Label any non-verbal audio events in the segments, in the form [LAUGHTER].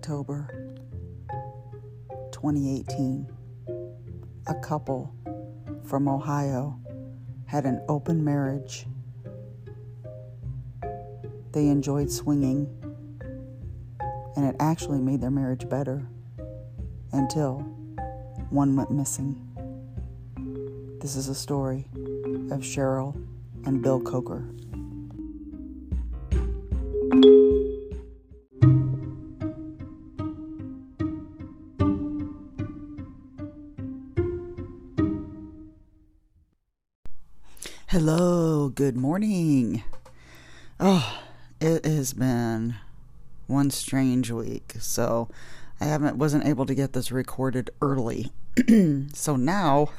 October 2018, a couple from Ohio had an open marriage. They enjoyed swinging, and it actually made their marriage better until one went missing. This is a story of Cheryl and Bill Coker. Hello, good morning. Oh, it has been one strange week. So I haven't wasn't able to get this recorded early. [CLEARS THROAT] so now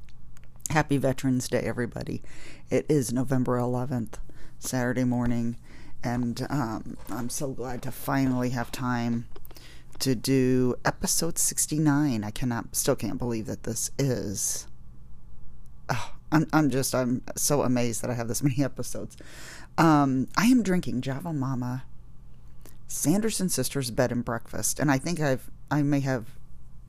[LAUGHS] happy Veterans Day everybody. It is November 11th, Saturday morning, and um, I'm so glad to finally have time to do episode 69. I cannot still can't believe that this is oh, I'm I'm just I'm so amazed that I have this [LAUGHS] many episodes. Um, I am drinking Java Momma Sanderson Sisters Bed and Breakfast, and I think I've I may have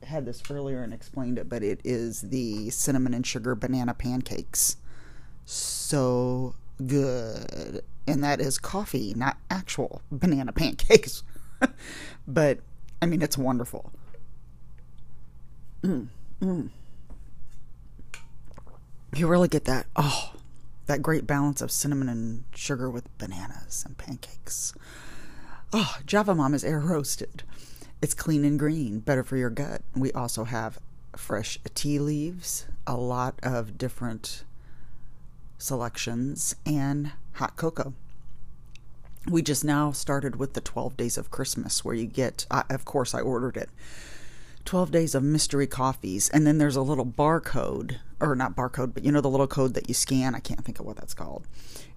had this earlier and explained it, but it is the cinnamon and sugar banana pancakes. So good. And that is coffee, not actual banana [LAUGHS] pancakes. but I mean it's wonderful. Mm, mm you really get that oh that great balance of cinnamon and sugar with bananas and pancakes. Oh, Java Mom is air roasted. It's clean and green, better for your gut. We also have fresh tea leaves, a lot of different selections, and hot cocoa. We just now started with the 12 days of Christmas, where you get, uh, of course, I ordered it 12 days of mystery coffees and then there's a little barcode or not barcode but you know the little code that you scan? I can't think of what that's called.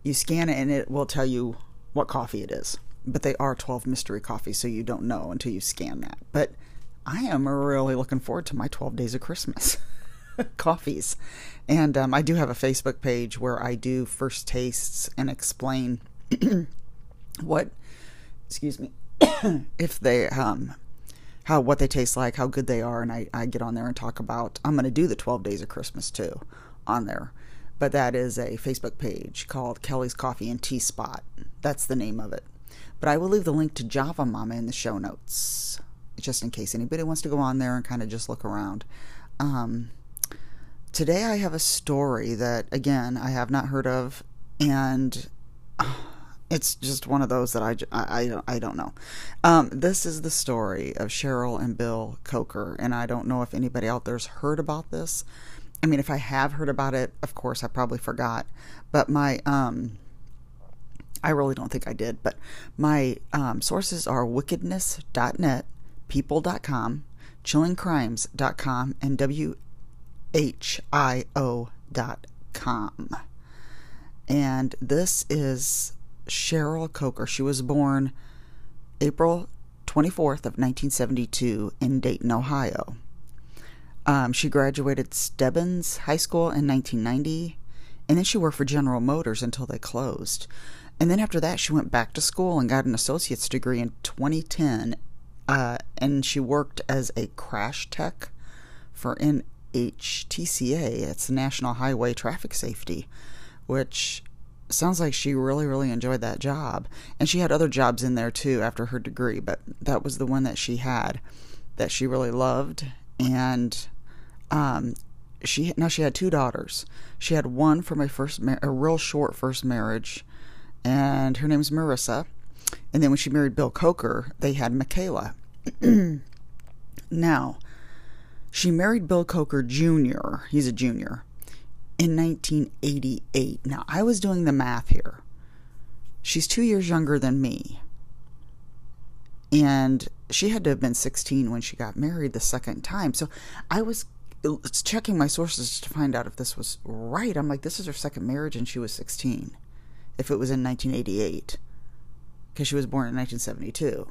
You scan it and it will tell you what coffee it is. But they are 12 mystery coffees so you don't know until you scan that. But i am really looking forward to my 12 days of christmas [LAUGHS] coffees. And um, i do have a facebook page where i do first tastes and explain [CLEARS THROAT] what excuse me [COUGHS] if they um how what they taste like, how good they are, and I, I get on there and talk about. I'm going to do the 12 days of Christmas too on there, but that is a Facebook page called Kelli's Coffee and Tea Spot. That's the name of it. But I will leave the link to Java Momma in the show notes, just in case anybody wants to go on there and kind of just look around. Um, today I have a story that again I have not heard of, and. It's just one of those that I, I, I, don't know. Um, this is the story of Cheryl and Bill Coker, and I don't know if anybody out there's heard about this. I mean, if I have heard about it, of course, I probably forgot. But my, um, I really don't think I did. But my um, sources are wickedness.net, people.com, chillingcrimes.com, and whio.com. And this is Cheryl Coker. She was born April 24th of 1972 in Dayton, Ohio. Um, she graduated Stebbins High School in 1990, and then she worked for General Motors until they closed. And then after that, she went back to school and got an associate's degree in 2010. Uh, and she worked as a crash tech for NHTSA. It's the National Highway Traffic Safety, which sounds like she really, really enjoyed that job. And she had other jobs in there too after her degree, but that was the one that she had that she really loved. And um, she now she had two daughters. She had one from a first mar- a real short first marriage, and her name's Marissa. And then when she married Bill Coker, they had Michaela. [CLEARS THROAT] now, she married Bill Coker Jr. He's a junior in 1988. Now, I was doing the math here. She's two years younger than me. And she had to have been 16 when she got married the second time. So I was checking my sources to find out if this was right. I'm like, this is her second marriage and she was 16. If it was in 1988. Because she was born in 1972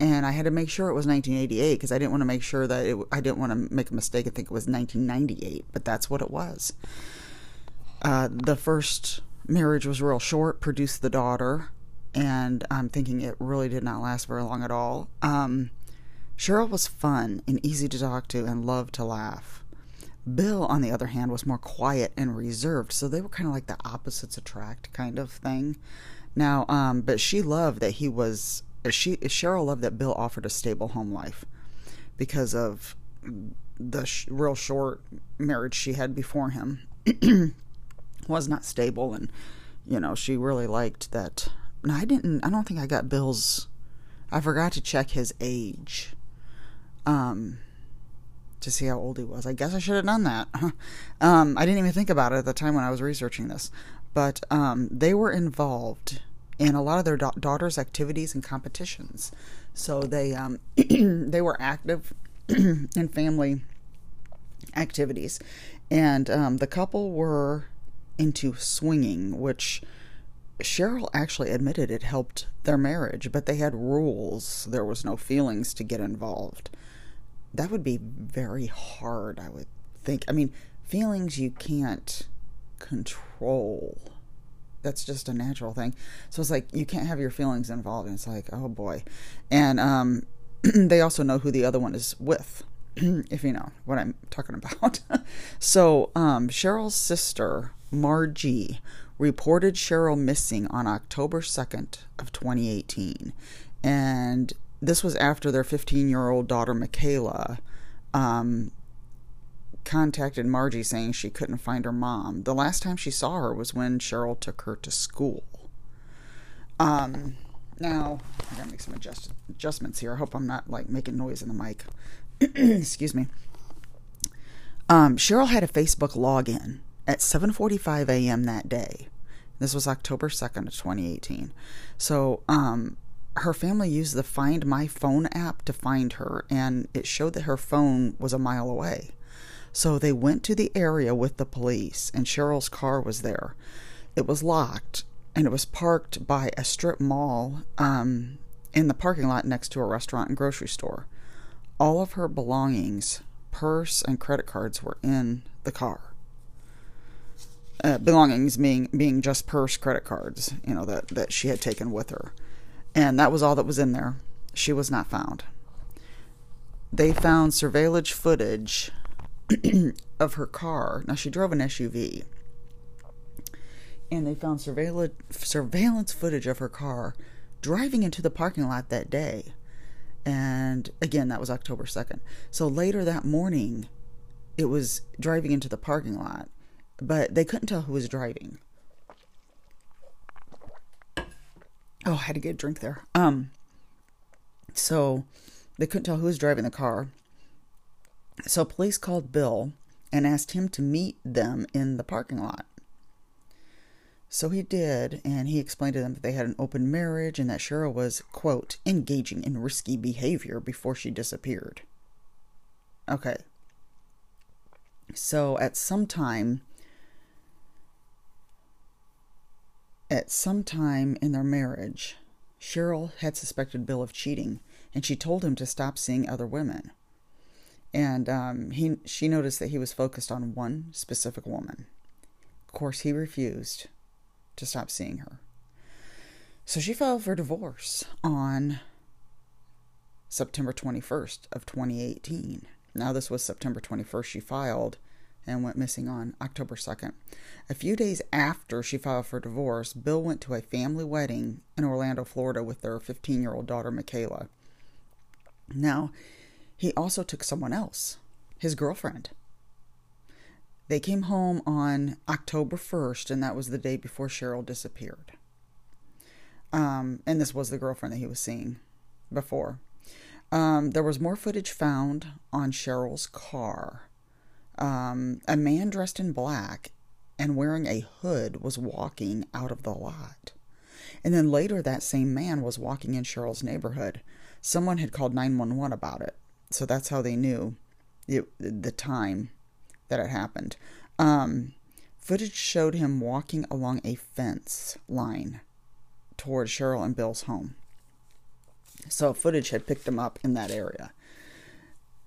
and I had to make sure it was 1988 because I didn't want to make sure that it, I didn't want to make a mistake and think it was 1998, but that's what it was. Uh, the first marriage was real short, produced the daughter, and I'm thinking it really did not last very long at all. Um, Cheryl was fun and easy to talk to and loved to laugh. Bill, on the other hand, was more quiet and reserved, so they were kind of like the opposites attract kind of thing. Now, um, but she loved that he was. She Cheryl loved that Bill offered a stable home life because of the sh- real short marriage she had before him [CLEARS THROAT] was not stable, and you know she really liked that. I didn't. I don't think I got Bill's. I forgot to check his age. Um, to see how old he was. I guess I should have done that. [LAUGHS] um, I didn't even think about it at the time when I was researching this, but um, they were involved in a lot of their da- daughter's activities and competitions. So they um, [CLEARS THROAT] they were active [CLEARS THROAT] in family activities, and um, the couple were into swinging, which Cheryl actually admitted it helped their marriage, but they had rules. There was no feelings to get involved that would be very hard, I would think. I mean, feelings you can't control. That's just a natural thing. So it's like you can't have your feelings involved. And it's like, oh boy. And um, [CLEARS THROAT] they also know who the other one is with, [CLEARS THROAT] if you know what I'm talking about. [LAUGHS] so um, Cheryl's sister, Margie, reported Cheryl missing on October 2nd of 2018. And this was after their 15 year old daughter, Michaela, um, contacted Margie saying she couldn't find her mom. The last time she saw her was when Cheryl took her to school. Um, now, I gotta make some adjust- adjustments here. I hope I'm not like making noise in the mic. [CLEARS THROAT] Excuse me. Um, Cheryl had a Facebook login at 7:45 a.m. that day. This was October 2nd of 2018. So, um, her family used the Find My Phone app to find her, and it showed that her phone was a mile away. So they went to the area with the police, and Cheryl's car was there. It was locked, and it was parked by a strip mall um, in the parking lot next to a restaurant and grocery store. All of her belongings, purse, and credit cards were in the car. Uh, belongings being being just purse, credit cards, you know that that she had taken with her. And that was all that was in there. She was not found. They found surveillance footage [CLEARS THROAT] of her car. Now, she drove an SUV. And they found surveillance, surveillance footage of her car driving into the parking lot that day. And again, that was October 2nd. So later that morning, it was driving into the parking lot, but they couldn't tell who was driving. Oh, I had to get a drink there. Um, so they couldn't tell who was driving the car. So police called Bill and asked him to meet them in the parking lot. So he did, and he explained to them that they had an open marriage and that Cheryl was, quote, engaging in risky behavior before she disappeared. Okay. So at some time, At some time in their marriage, Cheryl had suspected Bill of cheating, and she told him to stop seeing other women. And um, he, she noticed that he was focused on one specific woman. Of course, he refused to stop seeing her. So she filed for divorce on September 21st of 2018. Now this was September 21st she filed and went missing on October 2nd. A few days after she filed for divorce, Bill went to a family wedding in Orlando, Florida with their 15 year old daughter, Michaela. Now, he also took someone else, his girlfriend. They came home on October 1st, and that was the day before Cheryl disappeared. Um, and this was the girlfriend that he was seeing before. Um, there was more footage found on Cheryl's car um, a man dressed in black and wearing a hood was walking out of the lot. And then later, that same man was walking in Cheryl's neighborhood. Someone had called 911 about it. So that's how they knew it, the time that it happened. Um, footage showed him walking along a fence line toward Cheryl and Bill's home. So footage had picked him up in that area.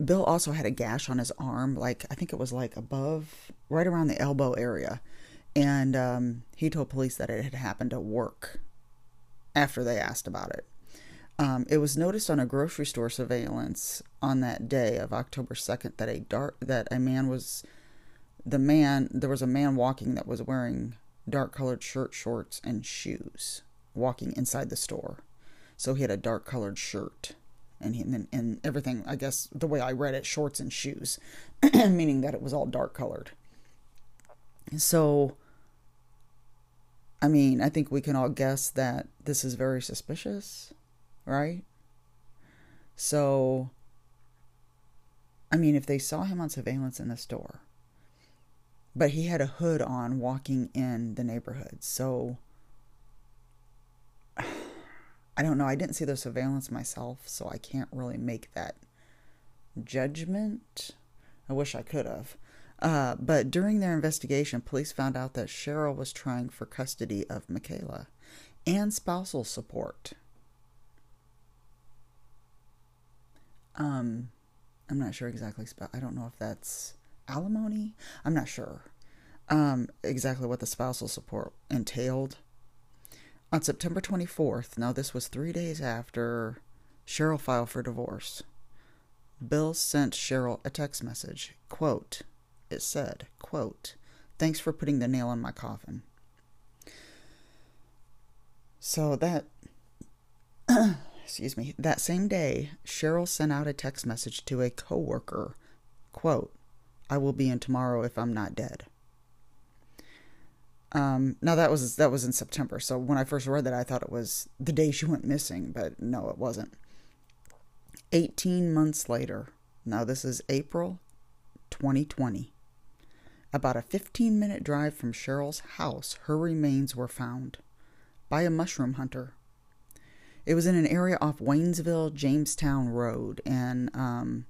Bill also had a gash on his arm, like I think it was like above, right around the elbow area. And um, he told police that it had happened at work. after they asked about it. Um, it was noticed on a grocery store surveillance on that day of October 2nd that a dark that a man was the man there was a man walking that was wearing dark colored shirt, shorts, and shoes walking inside the store. So he had a dark colored shirt and he, and, and everything. I guess the way I read it, shorts and shoes, [CLEARS THROAT] meaning that it was all dark colored. So, I mean, I think we can all guess that this is very suspicious, right? So, I mean, if they saw him on surveillance in the store, but he had a hood on walking in the neighborhood, so [SIGHS] I don't know. I didn't see the surveillance myself, so I can't really make that judgment. I wish I could have. Uh, but during their investigation, police found out that Cheryl was trying for custody of Michaela and spousal support. Um, I'm not sure exactly. I don't know if that's alimony. I'm not sure um, exactly what the spousal support entailed. On September 24th, now this was three days after Cheryl filed for divorce, Bill sent Cheryl a text message. Quote, it said, quote, thanks for putting the nail in my coffin. So that, [CLEARS THROAT] excuse me, that same day, Cheryl sent out a text message to a coworker, quote, I will be in tomorrow if I'm not dead. Um, now that was that was in September. So when I first read that, I thought it was the day she went missing, but no, it wasn't. 18 months later, now this is April 2020. About a 15 minute drive from Cheryl's house, her remains were found by a mushroom hunter. It was in an area off Waynesville Jamestown Road, and um,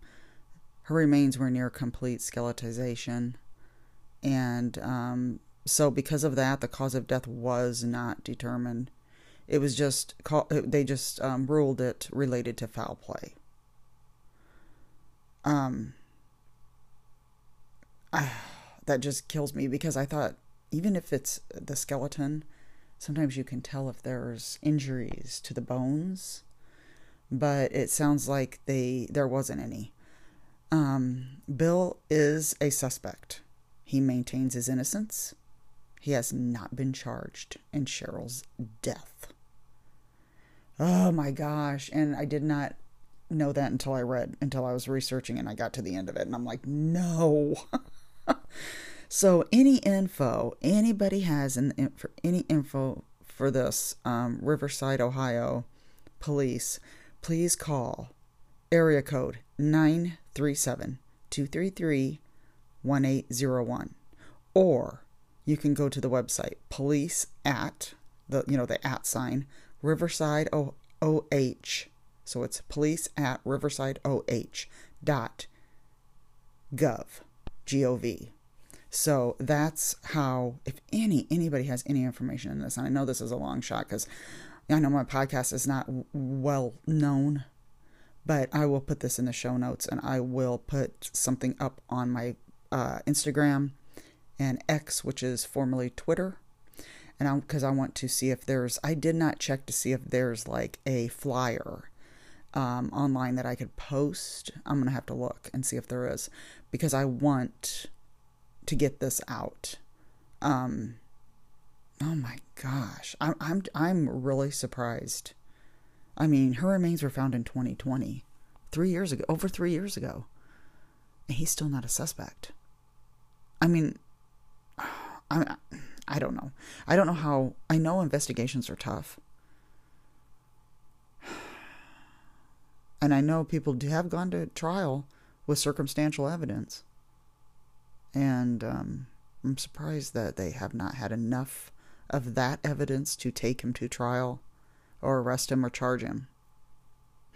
her remains were near complete skeletization. And um, so because of that, the cause of death was not determined. It was just they just um, ruled it related to foul play. Um, I, [SIGHS] that just kills me because I thought even if it's the skeleton, sometimes you can tell if there's injuries to the bones, but it sounds like they there wasn't any. Um, Bill is a suspect. He maintains his innocence. He has not been charged in Cheryl's death. Oh my gosh. And I did not know that until I read, until I was researching and I got to the end of it. And I'm like, no. [LAUGHS] so, any info anybody has in, for any info for this, um, Riverside, Ohio police, please call area code 937 233 1801 or you can go to the website police at the you know the at sign Riverside o- OH. So it's police at Riverside OH dot gov gov. So that's how if any anybody has any information in this, and I know this is a long shot because I know my podcast is not well known, but I will put this in the show notes and I will put something up on my uh, Instagram and X, which is formerly Twitter. And I, because I want to see if there's, I did not check to see if there's like a flyer um, online that I could post. I'm gonna have to look and see if there is because I want to get this out. Um, oh my gosh, I'm I'm I'm really surprised. I mean, her remains were found in 2020, three years ago, over three years ago, and he's still not a suspect. I mean, [SIGHS] I I don't know. I don't know how. I know investigations are tough, [SIGHS] and I know people have gone to trial with circumstantial evidence, and um, I'm surprised that they have not had enough of that evidence to take him to trial, or arrest him or charge him.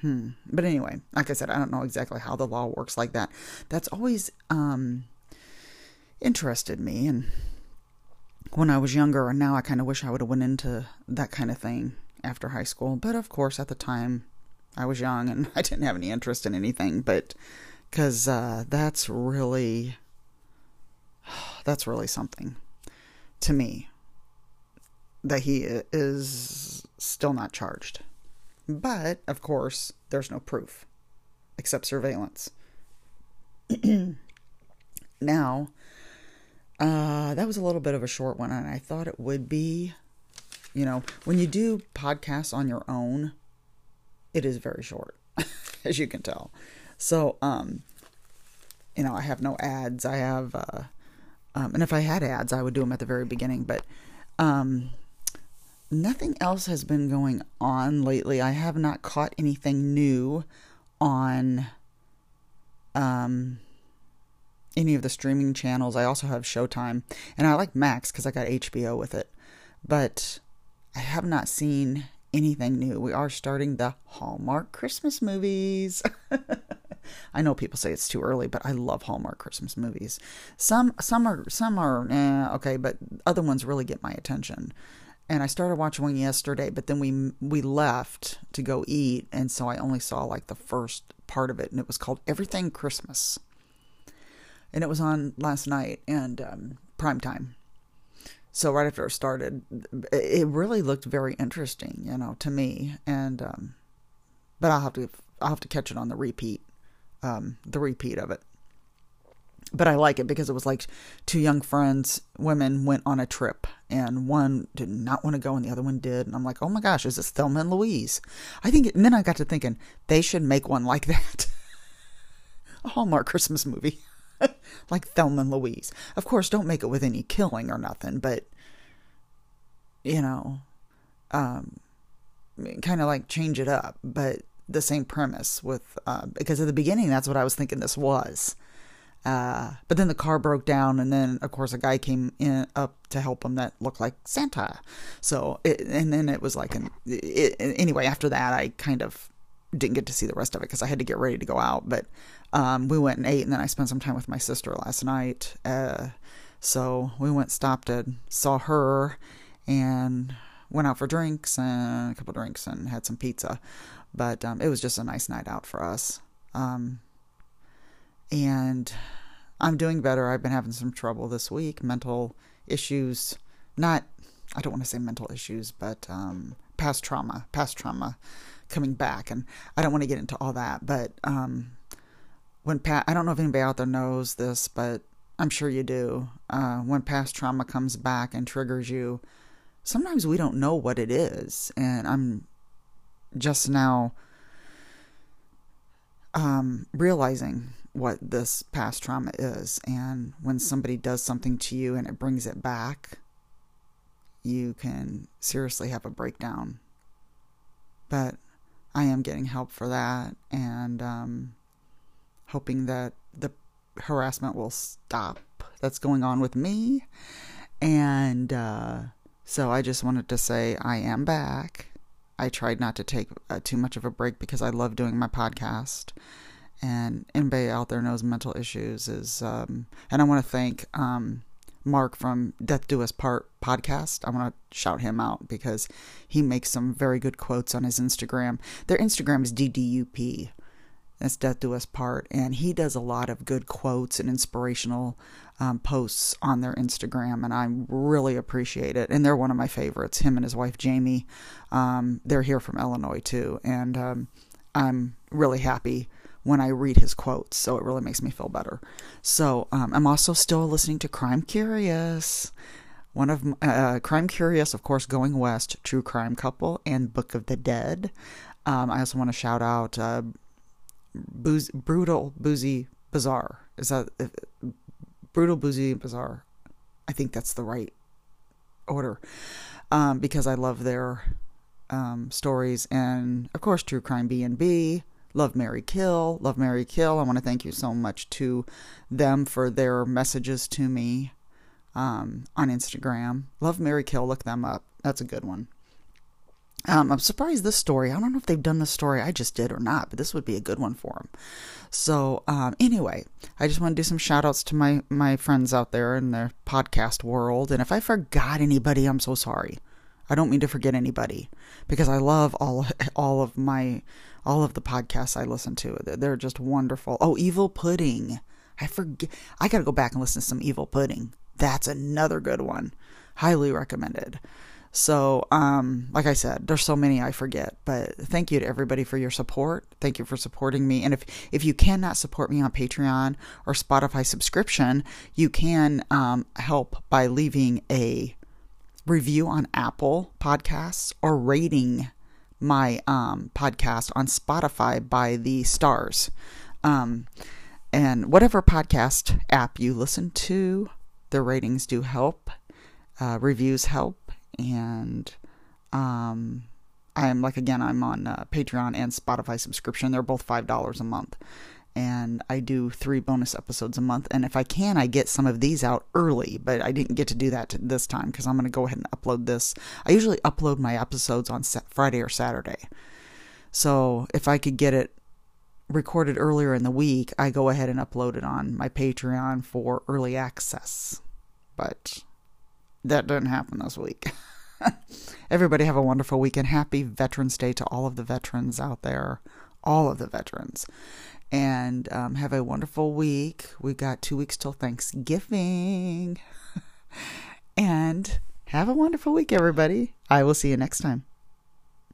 Hmm. But anyway, like I said, I don't know exactly how the law works like that. That's always um interested me and when I was younger, and now I kind of wish I would have went into that kind of thing after high school. But of course, at the time, I was young and [LAUGHS] I didn't have any interest in anything. But because uh, that's really [SIGHS] that's really something to me that he is still not charged. But, of course, there's no proof except surveillance. [CLEARS THROAT] now, uh, that was a little bit of a short one, and I thought it would be. You know, when you do podcasts on your own, it is very short, [LAUGHS] as you can tell. So, um, you know, I have no ads. I have, uh, um, and if I had ads, I would do them at the very beginning. But um, nothing else has been going on lately. I have not caught anything new on um, any of the streaming channels. I also have Showtime, and I like Max because I got HBO with it. But I have not seen anything new. We are starting the Hallmark Christmas movies. [LAUGHS] I know people say it's too early, but I love Hallmark Christmas movies. Some some are some are eh, okay, but other ones really get my attention and I started watching one yesterday, but then we we left to go eat, and so I only saw like the first part of it, and it was called Everything Christmas, and it was on last night and um, prime time. So right after it started, it really looked very interesting, you know, to me, and um, but I'll have to I'll have to catch it on the repeat, um, the repeat of it but I like it because it was like two young friends, women went on a trip, and one did not want to go, and the other one did. And I'm like, oh my gosh, is this Thelma and Louise? I think, and then I got to thinking they should make one like that, [LAUGHS] a Hallmark Christmas movie, [LAUGHS] like Thelma and Louise. Of course, don't make it with any killing or nothing, but you know, um, kind of like change it up, but the same premise with uh, because at the beginning that's what I was thinking this was uh, but then the car broke down, and then of course a guy came in up to help him that looked like Santa. So, it, and then it was like an it, anyway. After that, I kind of didn't get to see the rest of it because I had to get ready to go out. But um, we went and ate, and then I spent some time with my sister last night. Uh, so we went, stopped and saw her, and went out for drinks and a couple drinks and had some pizza. But um, it was just a nice night out for us. Um, and I'm doing better. I've been having some trouble this week, mental issues. Not, I don't want to say mental issues, but um, past trauma, past trauma coming back. And I don't want to get into all that, but um, when Pat, I don't know if anybody out there knows this, but I'm sure you do. Uh, when past trauma comes back and triggers you, sometimes we don't know what it is. And I'm just now um, realizing what this past trauma is. And when somebody does something to you and it brings it back, you can seriously have a breakdown. But I am getting help for that and um, hoping that the harassment will stop that's going on with me. And uh, so I just wanted to say I am back. I tried not to take uh, too much of a break because I love doing my podcast. And anybody out there knows mental issues is um, and i want to thank um, mark from death do us part podcast. I want to shout him out because he makes some very good quotes on his instagram. Their instagram is ddup death do us part and he does a lot of good quotes and inspirational um, posts on their instagram and i really appreciate it and they're one of my favorites him and his wife jamie um, they're here from illinois too and um, i'm really happy when I read his quotes, so it really makes me feel better. So um, I'm also still listening to Crime Curious. One of uh, Crime Curious, of course, Going West, True Crime Couple, and Book of the Dead. Um, I also want to shout out uh, Brutal Boozy Bazaar. Is that uh, Brutal Boozy Bazaar? I think that's the right order um, because I love their um, stories and, of course, True Crime B and B Love Marry Kill, Love Marry Kill. I want to thank you so much to them for their messages to me um, on Instagram. Love Marry Kill, look them up. That's a good one. Um, I'm surprised this story. I don't know if they've done this story I just did or not, but this would be a good one for them. So um, anyway, I just want to do some shout outs to my my friends out there in the podcast world. And if I forgot anybody, I'm so sorry. I don't mean to forget anybody because I love all [LAUGHS] all of my all of the podcasts I listen to. They're just wonderful. Oh, Evil Pudding. I forget. I got to go back and listen to some Evil Pudding. That's another good one. Highly recommended. So, um, like I said, there's so many I forget, but thank you to everybody for your support. Thank you for supporting me. And if if you cannot support me on Patreon or Spotify subscription, you can um, help by leaving a review on Apple Podcasts or rating my um, podcast on Spotify by the stars. Um, and whatever podcast app you listen to, the ratings do help. Uh, reviews help. And um, I'm like, again, I'm on uh, Patreon and Spotify subscription. They're both $5 a month. And I do three bonus episodes a month. And if I can, I get some of these out early, but I didn't get to do that this time because I'm going to go ahead and upload this. I usually upload my episodes on Friday or Saturday. So if I could get it recorded earlier in the week, I go ahead and upload it on my Patreon for early access. But that didn't happen this week. [LAUGHS] Everybody have a wonderful weekend. Happy Veterans Day to all of the veterans out there, all of the veterans. And um, have a wonderful week. We've got two weeks till Thanksgiving. [LAUGHS] and have a wonderful week, everybody. I will see you next time.